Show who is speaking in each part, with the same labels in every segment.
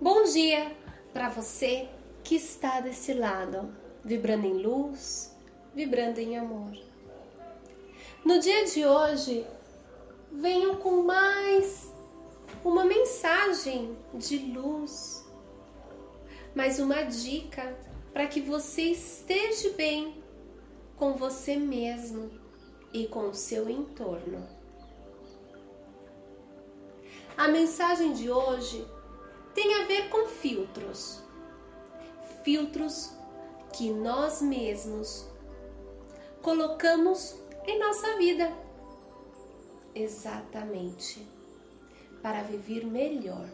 Speaker 1: Bom dia para você que está desse lado, vibrando em luz, vibrando em amor. No dia de hoje, venho com mais uma mensagem de luz, mais uma dica para que você esteja bem com você mesmo e com o seu entorno. A mensagem de hoje tem a ver com filtros. Filtros que nós mesmos colocamos em nossa vida. Exatamente. Para viver melhor.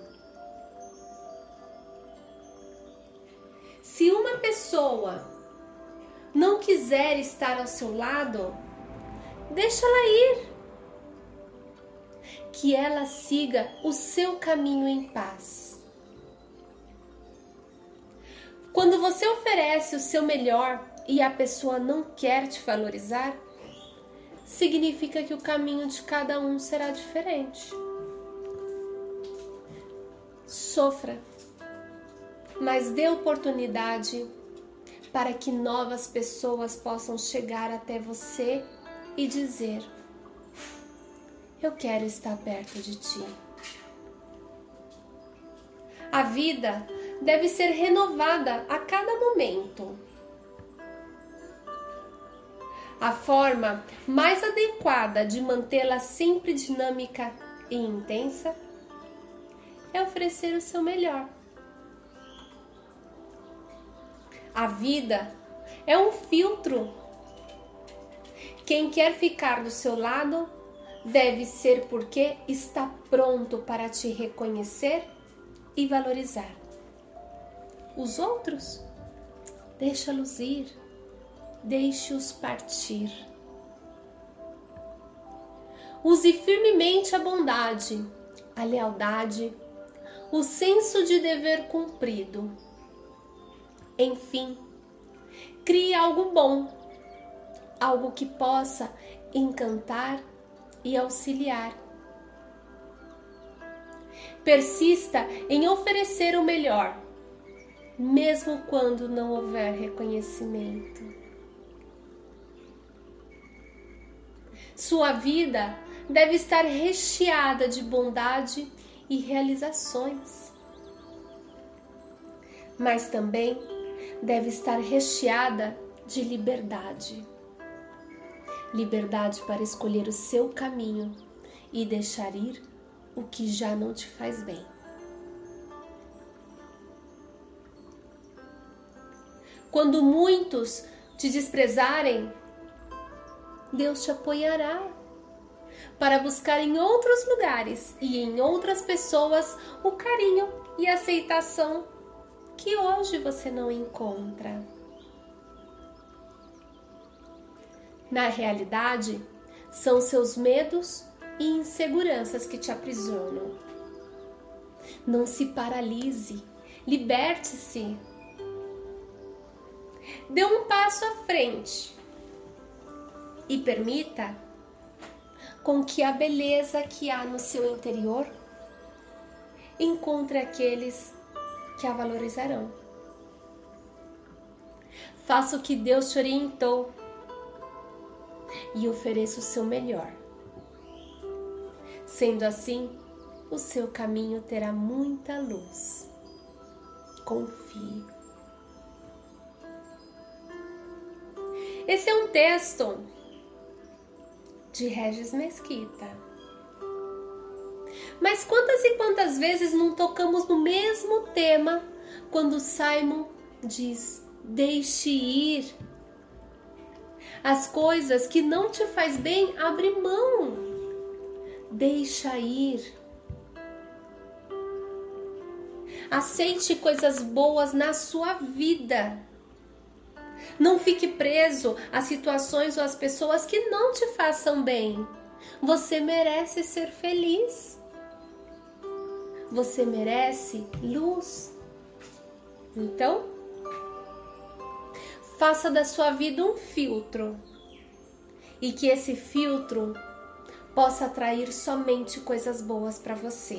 Speaker 1: Se uma pessoa não quiser estar ao seu lado, deixa ela ir. Que ela siga o seu caminho em paz. Quando você oferece o seu melhor e a pessoa não quer te valorizar, significa que o caminho de cada um será diferente. Sofra, mas dê oportunidade para que novas pessoas possam chegar até você e dizer: Eu quero estar perto de ti. A vida deve ser renovada a cada momento. A forma mais adequada de mantê-la sempre dinâmica e intensa é oferecer o seu melhor. A vida é um filtro. Quem quer ficar do seu lado deve ser porque está pronto para te reconhecer e valorizar. Os outros, deixa-los ir deixe-os partir. Use firmemente a bondade, a lealdade, o senso de dever cumprido. Enfim, crie algo bom, algo que possa encantar e auxiliar. Persista em oferecer o melhor, mesmo quando não houver reconhecimento. Sua vida deve estar recheada de bondade e realizações. Mas também deve estar recheada de liberdade. Liberdade para escolher o seu caminho e deixar ir o que já não te faz bem. Quando muitos te desprezarem, Deus te apoiará para buscar em outros lugares e em outras pessoas o carinho e aceitação que hoje você não encontra. Na realidade, são seus medos e inseguranças que te aprisionam. Não se paralise, liberte-se. Dê um passo à frente e permita com que a beleza que há no seu interior encontre aqueles que a valorizarão. Faça o que Deus te orientou e ofereça o seu melhor. Sendo assim, o seu caminho terá muita luz. Confie. Esse é um texto de Regis Mesquita. Mas quantas e quantas vezes não tocamos no mesmo tema quando Simon diz: deixe ir. As coisas que não te faz bem, abre mão. Deixa ir. Aceite coisas boas na sua vida não fique preso a situações ou às pessoas que não te façam bem. Você merece ser feliz. Você merece luz. Então, faça da sua vida um filtro e que esse filtro possa atrair somente coisas boas para você.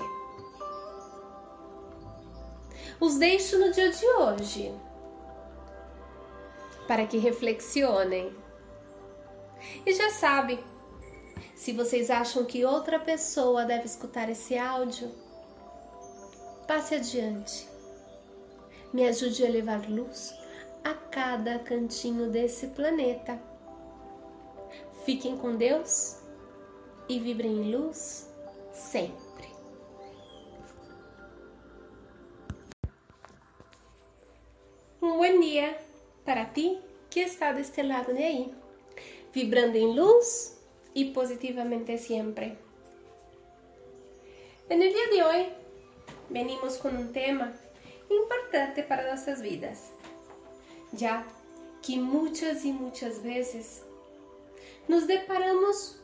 Speaker 1: os deixo no dia de hoje para que reflexionem. E já sabe, se vocês acham que outra pessoa deve escutar esse áudio, passe adiante. Me ajude a levar luz a cada cantinho desse planeta. Fiquem com Deus e vibrem em luz sempre. Um bom dia para ti que está deste lado de aí, vibrando em luz e positivamente sempre. No dia de hoje, venimos com um tema importante para nossas vidas, já que muitas e muitas vezes nos deparamos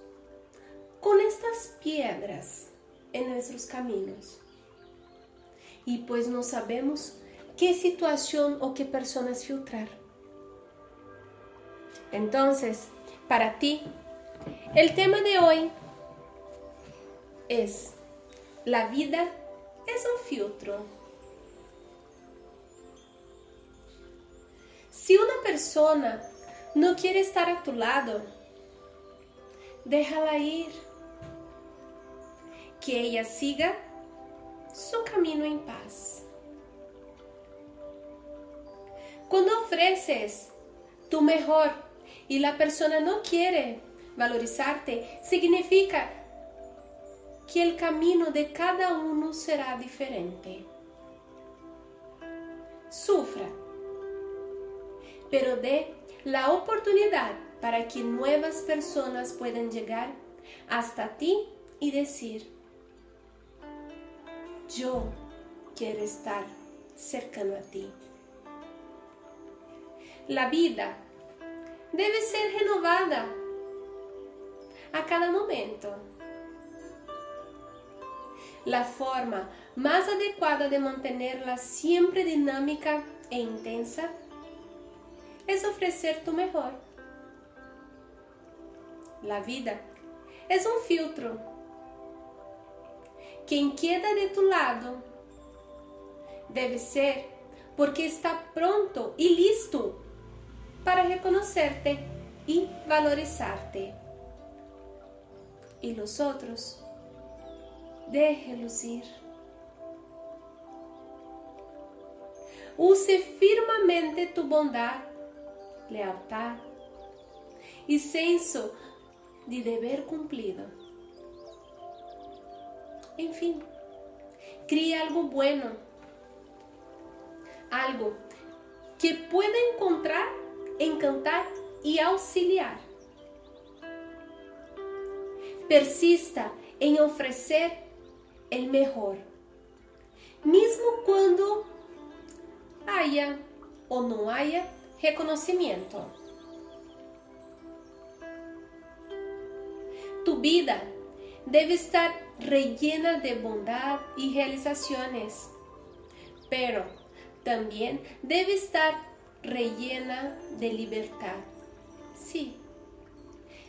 Speaker 1: com estas pedras em nossos caminhos. E pois não sabemos que situação ou que pessoas filtrar. Entonces, para ti, el tema de hoy es, la vida es un filtro. Si una persona no quiere estar a tu lado, déjala ir. Que ella siga su camino en paz. Cuando ofreces tu mejor y la persona no quiere valorizarte, significa que el camino de cada uno será diferente. Sufra, pero dé la oportunidad para que nuevas personas puedan llegar hasta ti y decir, yo quiero estar cercano a ti. La vida debe ser renovada a cada momento. La forma más adecuada de mantenerla siempre dinámica e intensa es ofrecer tu mejor. La vida es un filtro. Quien queda de tu lado debe ser porque está pronto y listo para reconocerte y valorizarte. Y los otros, déjelos ir. Use firmemente tu bondad, lealtad y senso de deber cumplido. En fin, críe algo bueno, algo que pueda encontrar encantar e auxiliar. Persista em oferecer o melhor, mesmo quando haya ou não haya reconhecimento. Tu vida deve estar rellena de bondade e realizações, pero também deve estar rellena de libertad. Sí,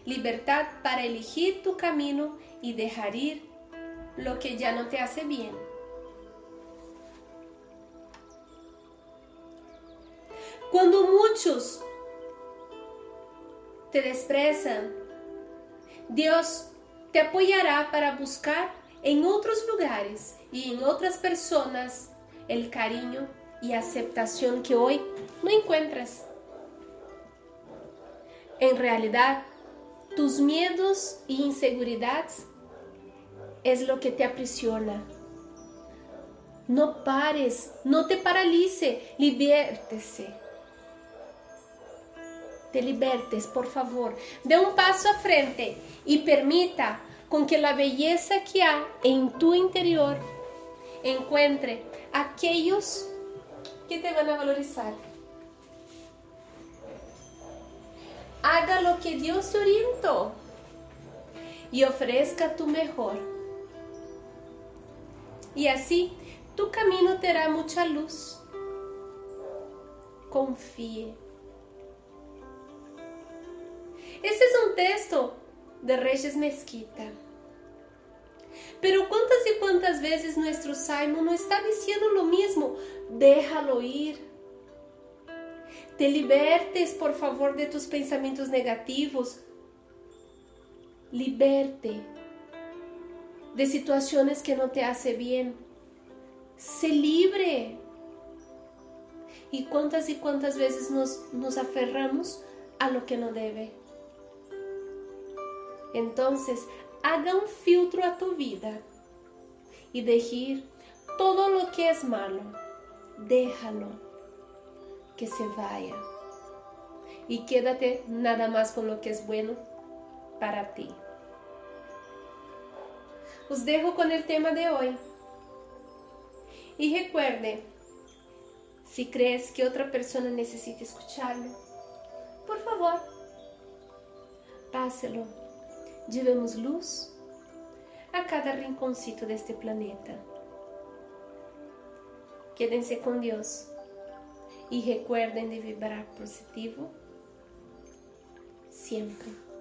Speaker 1: libertad para elegir tu camino y dejar ir lo que ya no te hace bien. Cuando muchos te desprecian, Dios te apoyará para buscar en otros lugares y en otras personas el cariño y aceptación que hoy no encuentras. En realidad, tus miedos y inseguridades es lo que te aprisiona. No pares, no te paralice, libértese. Te libertes, por favor. Dê um passo à frente e permita com que a beleza que há em tu interior encontre aqueles te van a valorizar. Haga lo que Dios te orientó y ofrezca tu mejor. Y así tu camino terá mucha luz. Confíe. Este es un texto de Reyes Mezquita. Pero cuántas y cuántas veces nuestro Simon no está diciendo lo mismo, déjalo ir. Te libertes, por favor, de tus pensamientos negativos. Liberte de situaciones que no te hace bien. Sé libre. Y cuántas y cuántas veces nos, nos aferramos a lo que no debe. Entonces, haga un filtro a tu vida y dejar todo lo que es malo, déjalo que se vaya y quédate nada más con lo que es bueno para ti. Os dejo con el tema de hoy. Y recuerde, si crees que otra persona necesita escucharlo, por favor, páselo llevemos luz a cada rinconcito deste planeta. Quédense com Deus e recuerden de vibrar positivo sempre.